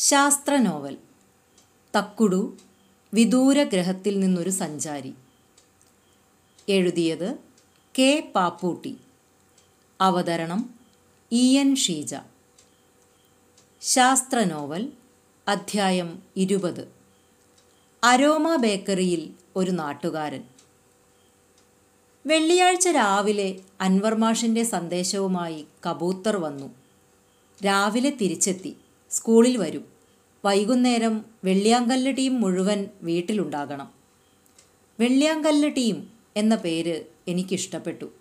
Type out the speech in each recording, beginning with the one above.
ശാസ്ത്ര നോവൽ തക്കുടു വിദൂര ഗ്രഹത്തിൽ നിന്നൊരു സഞ്ചാരി. എഴുതിയത് കെ പാപ്പൂട്ടി. അവതരണം ഇ എൻ ഷീജ. ശാസ്ത്ര നോവൽ അധ്യായം ഇരുപത്. അരോമ ബേക്കറിയിൽ ഒരു നാട്ടുകാരൻ. വെള്ളിയാഴ്ച രാവിലെ അൻവർ മാഷിന്റെ സന്ദേശവുമായി കബൂത്തർ വന്നു. രാവിലെ തിരിച്ചെത്തി. സ്കൂളിൽ വരും. വൈകുന്നേരം വെള്ളിയാങ്കല്ല് ടീം മുഴുവൻ വീട്ടിലുണ്ടാകണം. വെള്ളിയാങ്കല്ല് ടീം എന്ന പേര് എനിക്കിഷ്ടപ്പെട്ടു.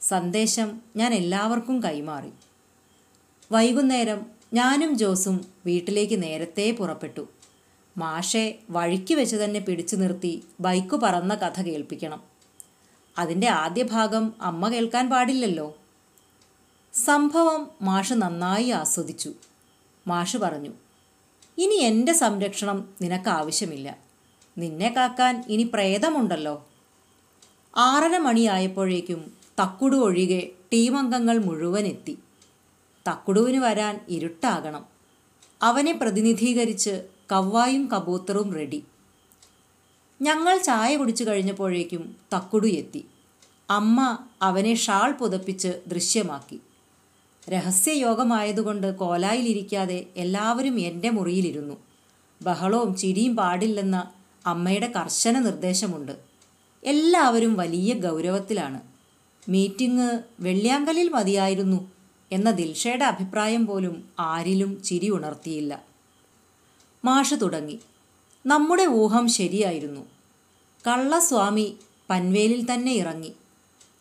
സന്ദേശം ഞാൻ എല്ലാവർക്കും കൈമാറി. വൈകുന്നേരം ഞാനും ജോസും വീട്ടിലേക്ക് നേരത്തെ പുറപ്പെട്ടു. മാഷെ വഴിക്ക് വെച്ച് തന്നെ പിടിച്ചു നിർത്തി ബൈക്ക് പറന്ന കഥ കേൾപ്പിക്കണം. അതിന്റെ ആദ്യ ഭാഗം അമ്മ കേൾക്കാൻ പാടില്ലല്ലോ. സംഭവം മാഷ് നന്നായി ആസ്വദിച്ചു. മാഷ് പറഞ്ഞു. ഇനി എന്റെ സംരക്ഷണം നിനക്ക് ആവശ്യമില്ല നിന്നെ കാക്കാൻ ഇനി പ്രേതമുണ്ടല്ലോ. ആറര മണിയായപ്പോഴേക്കും തക്കുടു ഒഴികെ ടീമംഗങ്ങൾ മുഴുവൻ എത്തി. തക്കുടുവിന് വരാൻ ഇരുട്ടാകണം. അവനെ പ്രതിനിധീകരിച്ച് കവ്വായും കബൂത്തറും റെഡി. ഞങ്ങൾ ചായ കുടിച്ചു കഴിഞ്ഞപ്പോഴേക്കും തക്കുടു എത്തി. അമ്മ അവനെ ഷാൾ പുതപ്പിച്ച് ദൃശ്യമാക്കി. രഹസ്യയോഗമായതുകൊണ്ട് കോലായിലിരിക്കാതെ എല്ലാവരും എന്റെ മുറിയിലിരുന്നു. ബഹളവും ചിരിയും പാടില്ലെന്ന അമ്മയുടെ കർശന നിർദ്ദേശമുണ്ട്. എല്ലാവരും വലിയ ഗൗരവത്തിലാണ്. മീറ്റിംഗ് വെള്ളിയാങ്കലിൽ മതിയായിരുന്നു എന്ന ദിൽഷയുടെ അഭിപ്രായം പോലും ആരിലും ചിരി ഉണർത്തിയില്ല. മാഷ് തുടങ്ങി. നമ്മുടെ ഊഹം ശരിയായിരുന്നു. കള്ളസ്വാമി പൻവേലിൽ തന്നെ ഇറങ്ങി.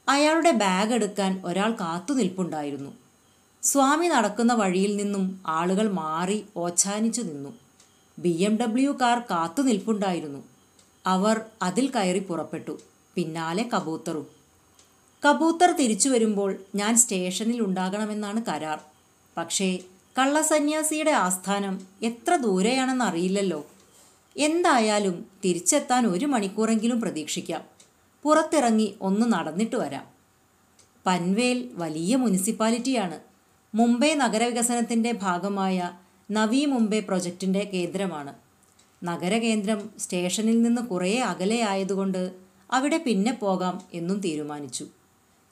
അയാളുടെ ബാഗ് എടുക്കാൻ ഒരാൾ കാത്തു നിൽപ്പുണ്ടായിരുന്നു സ്വാമി നടക്കുന്ന വഴിയിൽ നിന്നും ആളുകൾ മാറി ഓച്ഛാനിച്ചു നിന്നു. ബി എം ഡബ്ല്യു കാർ കാത്തുനിൽപ്പുണ്ടായിരുന്നു അവർ അതിൽ കയറി പുറപ്പെട്ടു. പിന്നാലെ കബൂത്തറും. കബൂത്തർ തിരിച്ചു വരുമ്പോൾ ഞാൻ സ്റ്റേഷനിൽ ഉണ്ടാകണമെന്നാണ് കരാർ. പക്ഷേ കള്ളസന്യാസിയുടെ ആസ്ഥാനം എത്ര ദൂരെയാണെന്ന് അറിയില്ലല്ലോ. എന്തായാലും തിരിച്ചെത്താൻ ഒരു മണിക്കൂറെങ്കിലും പ്രതീക്ഷിക്കാം. പുറത്തിറങ്ങി ഒന്ന് നടന്നിട്ട് വരാം. പൻവേൽ വലിയ മുനിസിപ്പാലിറ്റിയാണ്. മുംബൈ നഗരവികസനത്തിന്റെ ഭാഗമായ നവി മുംബൈ പ്രൊജക്റ്റിന്റെ കേന്ദ്രമാണ്. നഗരകേന്ദ്രം സ്റ്റേഷനിൽ നിന്ന് കുറേ അകലെയായതുകൊണ്ട് അവിടെ പിന്നെ പോകാം എന്നും തീരുമാനിച്ചു.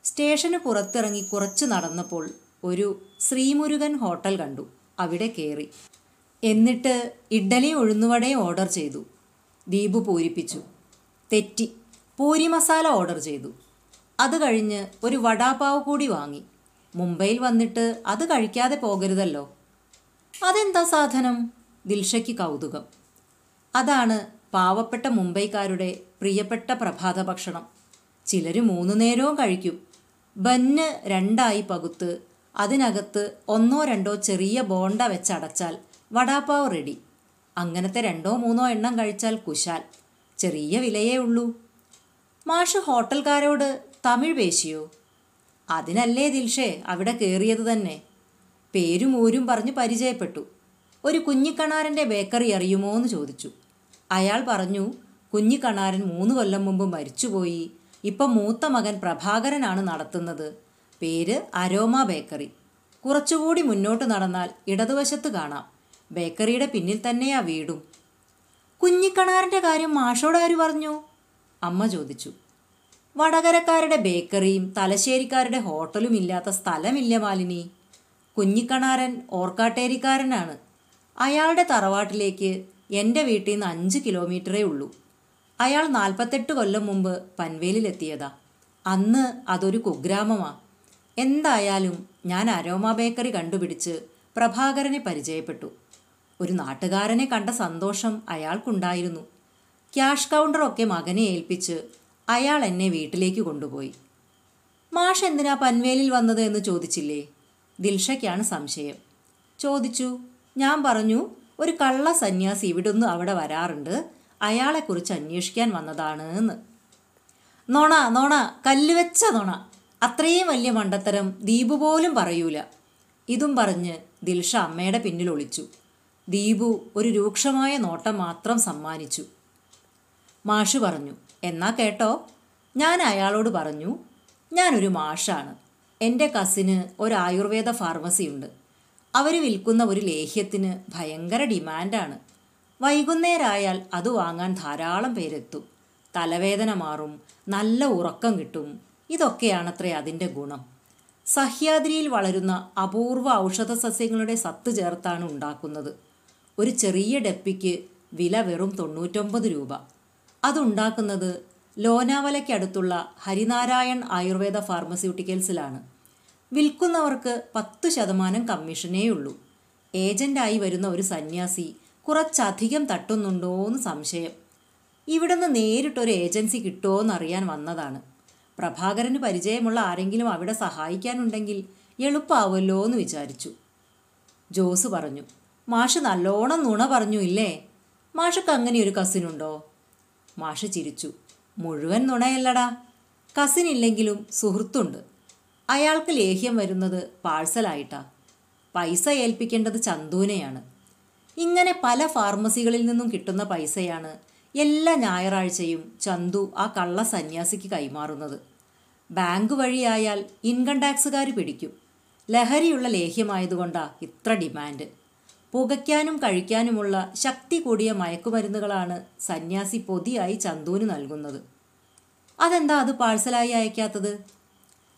സ്റ്റേഷന് പുറത്തിറങ്ങി കുറച്ച് നടന്നപ്പോൾ ഒരു ശ്രീമുരുകൻ ഹോട്ടൽ കണ്ടു. അവിടെ കയറി എന്നിട്ട് ഇഡ്ഡലി ഉഴുന്നുവടയും ഓർഡർ ചെയ്തു. ദീപു പൂരിപ്പിച്ചു. തെറ്റി. പൂരി മസാല ഓർഡർ ചെയ്തു. അത് കഴിഞ്ഞ് ഒരു വടാപാവ് കൂടി വാങ്ങി. മുംബൈയിൽ വന്നിട്ട് അത് കഴിക്കാതെ പോകരുതല്ലോ. അതെന്താ സാധനം? ദിൽഷയ്ക്ക് കൗതുകം. അതാണ് പാവപ്പെട്ട മുംബൈക്കാരുടെ പ്രിയപ്പെട്ട പ്രഭാത ഭക്ഷണം. ചിലർ മൂന്നു നേരവും കഴിക്കും. ബന്ന് രണ്ടായി പകുത്ത് അതിനകത്ത് ഒന്നോ രണ്ടോ ചെറിയ ബോണ്ട വെച്ചടച്ചാൽ വടാപ്പാവ് റെഡി. അങ്ങനത്തെ രണ്ടോ മൂന്നോ എണ്ണം കഴിച്ചാൽ കുശാൽ. ചെറിയ വിലയേ ഉള്ളൂ. മാഷ് ഹോട്ടൽക്കാരോട് തമിഴ് പേശിയോ? അതിനല്ലേ ദിൽഷേ അവിടെ കയറിയത് തന്നെ. പേരും ഊരും പറഞ്ഞ് പരിചയപ്പെട്ടു. ഒരു കുഞ്ഞിക്കണാരന്റെ ബേക്കറി അറിയുമോ എന്ന് ചോദിച്ചു. അയാൾ പറഞ്ഞു കുഞ്ഞിക്കണാരൻ മൂന്ന് കൊല്ലം മുമ്പ് മരിച്ചുപോയി. ഇപ്പം മൂത്ത മകൻ പ്രഭാകരനാണ് നടത്തുന്നത്. പേര് അരോമ ബേക്കറി. കുറച്ചുകൂടി മുന്നോട്ട് നടന്നാൽ ഇടതുവശത്ത് കാണാം. ബേക്കറിയുടെ പിന്നിൽ തന്നെയാ വീടും. കുഞ്ഞിക്കണാരന്റെ കാര്യം മാഷോടാരു പറഞ്ഞു? അമ്മ ചോദിച്ചു. വടകരക്കാരുടെ ബേക്കറിയും തലശ്ശേരിക്കാരുടെ ഹോട്ടലും ഇല്ലാത്ത സ്ഥലമില്ല മാലിനി. കുഞ്ഞിക്കണാരൻ ഓർക്കാട്ടേരിക്കാരനാണ്. അയാളുടെ തറവാട്ടിലേക്ക് എന്റെ വീട്ടിൽ നിന്ന് അഞ്ച് കിലോമീറ്ററേ ഉള്ളൂ. അയാൾ നാൽപ്പത്തെട്ട് കൊല്ലം മുമ്പ് പൻവേലിലെത്തിയതാ. അന്ന് അതൊരു കുഗ്രാമമാ. എന്തായാലും ഞാൻ അരോമ ബേക്കറി കണ്ടുപിടിച്ച് പ്രഭാകരനെ പരിചയപ്പെട്ടു. ഒരു നാട്ടുകാരനെ കണ്ട സന്തോഷം അയാൾക്കുണ്ടായിരുന്നു. ക്യാഷ് കൗണ്ടറൊക്കെ മകനെ ഏൽപ്പിച്ച് അയാൾ എന്നെ വീട്ടിലേക്ക് കൊണ്ടുപോയി. മാഷ് എന്തിനാ പൻവേലിൽ വന്നത്? എന്ന് ചോദിച്ചില്ലേ? ദിൽഷയ്ക്കാണ് സംശയം. ചോദിച്ചു ഞാൻ പറഞ്ഞു ഒരു കള്ള സന്യാസി ഇവിടുന്ന് അവിടെ വരാറുണ്ട്. അയാളെക്കുറിച്ച് അന്വേഷിക്കാൻ വന്നതാണ് എന്ന്. നോണ നോണ കല്ലുവെച്ച നോണ. അത്രയും വലിയ മണ്ടത്തരം ദീപു പോലും പറയൂല. ഇതും പറഞ്ഞ് ദിൽഷ അമ്മയുടെ പിന്നിൽ ഒളിച്ചു. ദീപു ഒരു രൂക്ഷമായ നോട്ടം മാത്രം സമ്മാനിച്ചു. മാഷു പറഞ്ഞു എന്നാ കേട്ടോ? ഞാൻ അയാളോട് പറഞ്ഞു ഞാനൊരു മാഷാണ്. എന്റെ കസിന് ഒരു ആയുർവേദ ഫാർമസിയുണ്ട് അവർ വിൽക്കുന്ന ഒരു ലേഹ്യത്തിന് ഭയങ്കര ഡിമാൻഡാണ്. വൈകുന്നേരമായാൽ അത് വാങ്ങാൻ ധാരാളം പേരെത്തും. തലവേദന മാറും നല്ല ഉറക്കം കിട്ടും. ഇതൊക്കെയാണത്രേ അതിന്റെ ഗുണം. സഹ്യാദ്രിയിൽ വളരുന്ന അപൂർവ ഔഷധ സസ്യങ്ങളുടെ സത്ത് ചേർത്താണ് ഉണ്ടാക്കുന്നത്. ഒരു ചെറിയ ഡപ്പിക്ക് വില വെറും തൊണ്ണൂറ്റൊമ്പത് രൂപ. അതുണ്ടാക്കുന്നത് ലോനാവലയ്ക്കടുത്തുള്ള ഹരിനാരായൺ ആയുർവേദ ഫാർമസ്യൂട്ടിക്കൽസിലാണ്. വിൽക്കുന്നവർക്ക് പത്ത് ശതമാനം കമ്മീഷനേയുള്ളൂ. ഏജന്റായി വരുന്ന ഒരു സന്യാസി കുറച്ചധികം തട്ടുന്നുണ്ടോയെന്ന് സംശയം. ഇവിടുന്ന് നേരിട്ടൊരു ഏജൻസി കിട്ടുമോയെന്നറിയാൻ വന്നതാണ്. പ്രഭാകരന് പരിചയമുള്ള ആരെങ്കിലും അവിടെ സഹായിക്കാനുണ്ടെങ്കിൽ എളുപ്പമാവുമല്ലോ എന്ന് വിചാരിച്ചു. ജോസ് പറഞ്ഞു മാഷ് നല്ലോണം നുണ പറഞ്ഞു ഇല്ലേ മാഷക്ക് അങ്ങനെ ഒരു കസിനുണ്ടോ? മാഷ് ചിരിച്ചു. മുഴുവൻ നുണയല്ലടാ. കസിൻ ഇല്ലെങ്കിലും സുഹൃത്തുണ്ട്. അയാൾക്ക് ലേഹ്യം വരുന്നത് പാഴ്സലായിട്ടാ പൈസ ഏൽപ്പിക്കേണ്ടത് ചന്തുവിനെയാണ്. ഇങ്ങനെ പല ഫാർമസികളിൽ നിന്നും കിട്ടുന്ന പൈസയാണ് എല്ലാ ഞായറാഴ്ചയും ചന്തു ആ കള്ള സന്യാസിക്ക് കൈമാറുന്നത്. ബാങ്ക് വഴിയായാൽ ഇൻകം ടാക്സുകാർ പിടിക്കും. ലഹരിയുള്ള ലേഹ്യമായതുകൊണ്ടാ ഇത്ര ഡിമാൻഡ് പുകയ്ക്കാനും കഴിക്കാനുമുള്ള ശക്തി കൂടിയ മയക്കുമരുന്നുകളാണ് സന്യാസി പൊതിയായി ചന്തുവിന് നൽകുന്നത്. അതെന്താ അത് പാഴ്സലായി അയക്കാത്തത്?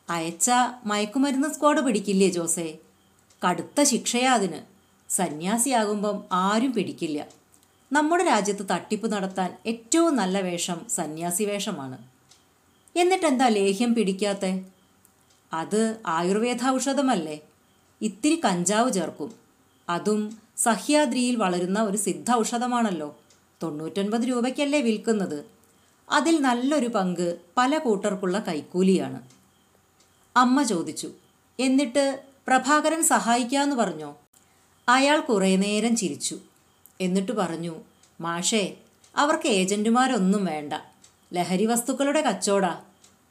അയച്ച മയക്കുമരുന്ന് സ്ക്വാഡ് പിടിക്കില്ലേ ജോസേ? കടുത്ത ശിക്ഷയാ അതിന്. സന്യാസിയാകുമ്പം ആരും പിടിക്കില്ല. നമ്മുടെ രാജ്യത്ത് തട്ടിപ്പ് നടത്താൻ ഏറ്റവും നല്ല വേഷം സന്യാസി വേഷമാണ്. എന്നിട്ടെന്താ ലേഹ്യം പിടിക്കാത്ത? അത് ആയുർവേദ ഔഷധമല്ലേ? ഇത്തിരി കഞ്ചാവ് ചേർക്കും. അതും സഹ്യാദ്രിയിൽ വളരുന്ന ഒരു സിദ്ധ ഔഷധമാണല്ലോ തൊണ്ണൂറ്റൊൻപത് രൂപയ്ക്കല്ലേ വിൽക്കുന്നത്? അതിൽ നല്ലൊരു പങ്ക് പല കൂട്ടർക്കുള്ള കൈക്കൂലിയാണ്. അമ്മ ചോദിച്ചു എന്നിട്ട് പ്രഭാകരൻ സഹായിക്കാമെന്ന് പറഞ്ഞോ? അയാൾ കുറേ നേരം ചിരിച്ചു. എന്നിട്ട് പറഞ്ഞു മാഷേ അവർക്ക് ഏജന്റുമാരൊന്നും വേണ്ട. ലഹരി വസ്തുക്കളുടെ കച്ചോടാ.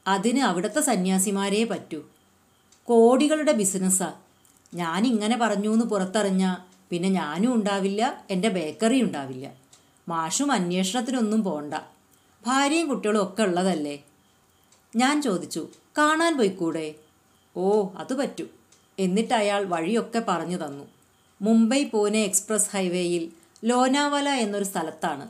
അതിന് അവിടുത്തെ സന്യാസിമാരേ പറ്റൂ. കോടികളുടെ ബിസിനസ്സാ. ഞാൻ ഇങ്ങനെ പറഞ്ഞു എന്ന് പുറത്തറിഞ്ഞ പിന്നെ ഞാനും ഉണ്ടാവില്ല എന്റെ ബേക്കറി ഉണ്ടാവില്ല. മാഷും അന്വേഷണത്തിനൊന്നും പോണ്ട. ഭാര്യയും കുട്ടികളും ഒക്കെ ഉള്ളതല്ലേ? ഞാൻ ചോദിച്ചു കാണാൻ പോയിക്കൂടെ? ഓ അത് പറ്റും എന്നിട്ട് അയാൾ വഴിയൊക്കെ പറഞ്ഞു തന്നു. മുംബൈ പൂനെ എക്സ്പ്രസ് ഹൈവേയിൽ ലോനാവല എന്നൊരു സ്ഥലത്താണ്.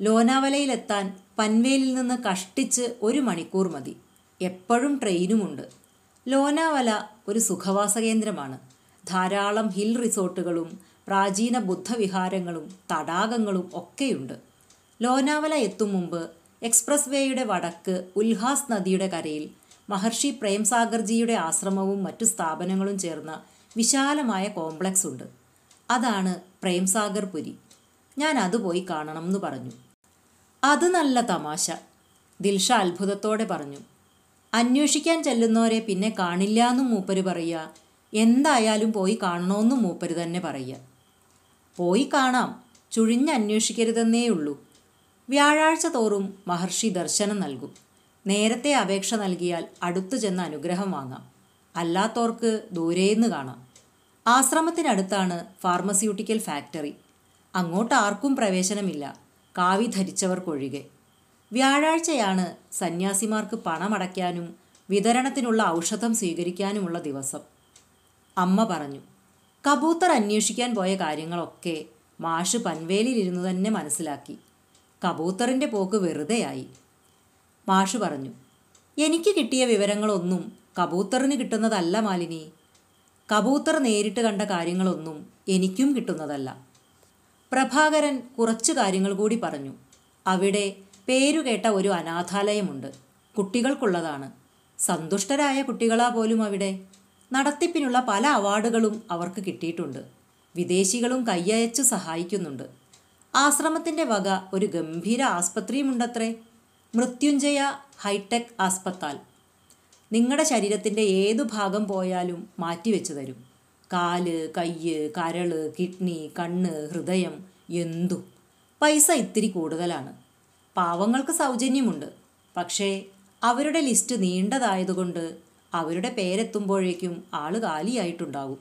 ലോനാവലയിലെത്താൻ പൻവേലിൽ നിന്ന് കഷ്ടിച്ച് ഒരു മണിക്കൂർ മതി. എപ്പോഴും ട്രെയിനുമുണ്ട്. ലോനാവല ഒരു സുഖവാസ കേന്ദ്രമാണ്. ധാരാളം ഹിൽ റിസോർട്ടുകളും പ്രാചീന ബുദ്ധവിഹാരങ്ങളും തടാകങ്ങളും ഒക്കെയുണ്ട്. ലോനാവല എത്തും മുമ്പ് എക്സ്പ്രസ് വേയുടെ വടക്ക് ഉൽഹാസ് നദിയുടെ കരയിൽ മഹർഷി പ്രേംസാഗർജിയുടെ ആശ്രമവും മറ്റു സ്ഥാപനങ്ങളും ചേർന്ന വിശാലമായ കോംപ്ലക്സ് ഉണ്ട്. അതാണ് പ്രേംസാഗർ പുരി. ഞാൻ അത് പോയി കാണണം എന്ന് പറഞ്ഞു. അത് നല്ല തമാശ ദിൽഷ അത്ഭുതത്തോടെ പറഞ്ഞു. അന്വേഷിക്കാൻ ചെല്ലുന്നവരെ പിന്നെ കാണില്ല എന്നും മൂപ്പര് പറയുക. എന്തായാലും പോയി കാണണമെന്നും മൂപ്പര് തന്നെ പറയുക. പോയി കാണാം. ചുഴിഞ്ഞ് അന്വേഷിക്കരുതെന്നേ ഉള്ളൂ വ്യാഴാഴ്ച തോറും മഹർഷി ദർശനം നൽകും. നേരത്തെ അപേക്ഷ നൽകിയാൽ അടുത്തു ചെന്ന് അനുഗ്രഹം വാങ്ങാം. അല്ലാത്തവർക്ക് ദൂരേന്ന് കാണാം. ആശ്രമത്തിനടുത്താണ് ഫാർമസ്യൂട്ടിക്കൽ ഫാക്ടറി. അങ്ങോട്ട് ആർക്കും പ്രവേശനമില്ല. കാവി ധരിച്ചവർക്കൊഴികെ. വ്യാഴാഴ്ചയാണ് സന്യാസിമാർക്ക് പണമടയ്ക്കാനും വിതരണത്തിനുള്ള ഔഷധം സ്വീകരിക്കാനുമുള്ള ദിവസം. അമ്മ പറഞ്ഞു കബൂത്തർ അന്വേഷിക്കാൻ പോയ കാര്യങ്ങളൊക്കെ മാഷ് പൻവേലിലിരുന്നു തന്നെ മനസ്സിലാക്കി. കബൂത്തറിന്റെ പോക്ക് വെറുതെയായി. മാഷ് പറഞ്ഞു എനിക്ക് കിട്ടിയ വിവരങ്ങളൊന്നും കബൂത്തറിന് കിട്ടുന്നതല്ല മാലിനി. കബൂത്തർ നേരിട്ട് കണ്ട കാര്യങ്ങളൊന്നും എനിക്കും കിട്ടുന്നതല്ല. പ്രഭാകരൻ കുറച്ച് കാര്യങ്ങൾ കൂടി പറഞ്ഞു. അവിടെ പേരുകേട്ട ഒരു അനാഥാലയമുണ്ട്. കുട്ടികൾക്കുള്ളതാണ്. സന്തുഷ്ടരായ കുട്ടികളാ പോലും അവിടെ. നടത്തിപ്പിനുള്ള പല അവാർഡുകളും അവർക്ക് കിട്ടിയിട്ടുണ്ട്. വിദേശികളും കയ്യയച്ചു സഹായിക്കുന്നുണ്ട്. ആശ്രമത്തിന്റെ വക ഒരു ഗംഭീര ആസ്പത്രിയുമുണ്ടത്രേ. മൃത്യുഞ്ജയ ഹൈടെക് ആസ്പത്താൽ. നിങ്ങളുടെ ശരീരത്തിന്റെ ഏതു ഭാഗം പോയാലും മാറ്റിവെച്ചു തരും. കാൽ കയ്യ് കരൾ കിഡ്നി കണ്ണ് ഹൃദയം എന്തും. പൈസ ഇത്തിരി കൂടുതലാണ്. പാവങ്ങൾക്ക് സൗജന്യമുണ്ട്. പക്ഷേ അവരുടെ ലിസ്റ്റ് നീണ്ടതായതുകൊണ്ട് അവരുടെ പേരെത്തുമ്പോഴേക്കും ആൾ കാലിയായിട്ടുണ്ടാവും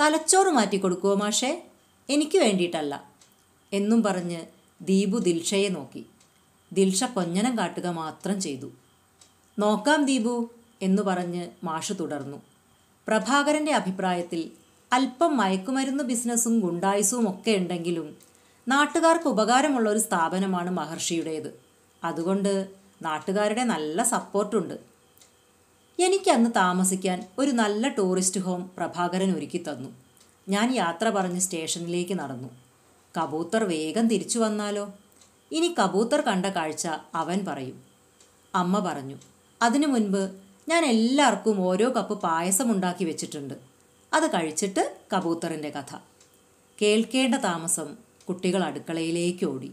തലച്ചോറ് മാറ്റിക്കൊടുക്കുമോ മാഷേ? എനിക്ക് വേണ്ടിയിട്ടല്ല. എന്നും പറഞ്ഞ് ദീപു ദിൽഷയെ നോക്കി. ദിൽഷ കൊഞ്ഞനം കാട്ടുക മാത്രം ചെയ്തു. നോക്കാം ദീപു എന്നു പറഞ്ഞ് മാഷ് തുടർന്നു. പ്രഭാകരന്റെ അഭിപ്രായത്തിൽ അല്പം മയക്കുമരുന്ന് ബിസിനസ്സും ഗുണ്ടായുസും ഒക്കെ ഉണ്ടെങ്കിലും നാട്ടുകാർക്ക് ഉപകാരമുള്ള ഒരു സ്ഥാപനമാണ് മഹർഷിയുടേത്. അതുകൊണ്ട് നാട്ടുകാരുടെ നല്ല സപ്പോർട്ടുണ്ട്. എനിക്കന്ന് താമസിക്കാൻ ഒരു നല്ല ടൂറിസ്റ്റ് ഹോം പ്രഭാകരൻ ഒരുക്കി തന്നു. ഞാൻ യാത്ര പറഞ്ഞ് സ്റ്റേഷനിലേക്ക് നടന്നു. കബൂത്തർ വേഗം തിരിച്ചു വന്നാലോ? ഇനി കബൂത്തർ കണ്ട കാഴ്ച അവൻ പറയും. അമ്മ പറഞ്ഞു അതിനു മുൻപ് ഞാൻ എല്ലാവർക്കും ഓരോ കപ്പ് പായസം ഉണ്ടാക്കി വെച്ചിട്ടുണ്ട്. അത് കഴിച്ചിട്ട് കബൂത്തറിന്റെ കഥ. കേൾക്കേണ്ട താമസം കുട്ടികൾ അടുക്കളയിലേക്ക് ഓടി.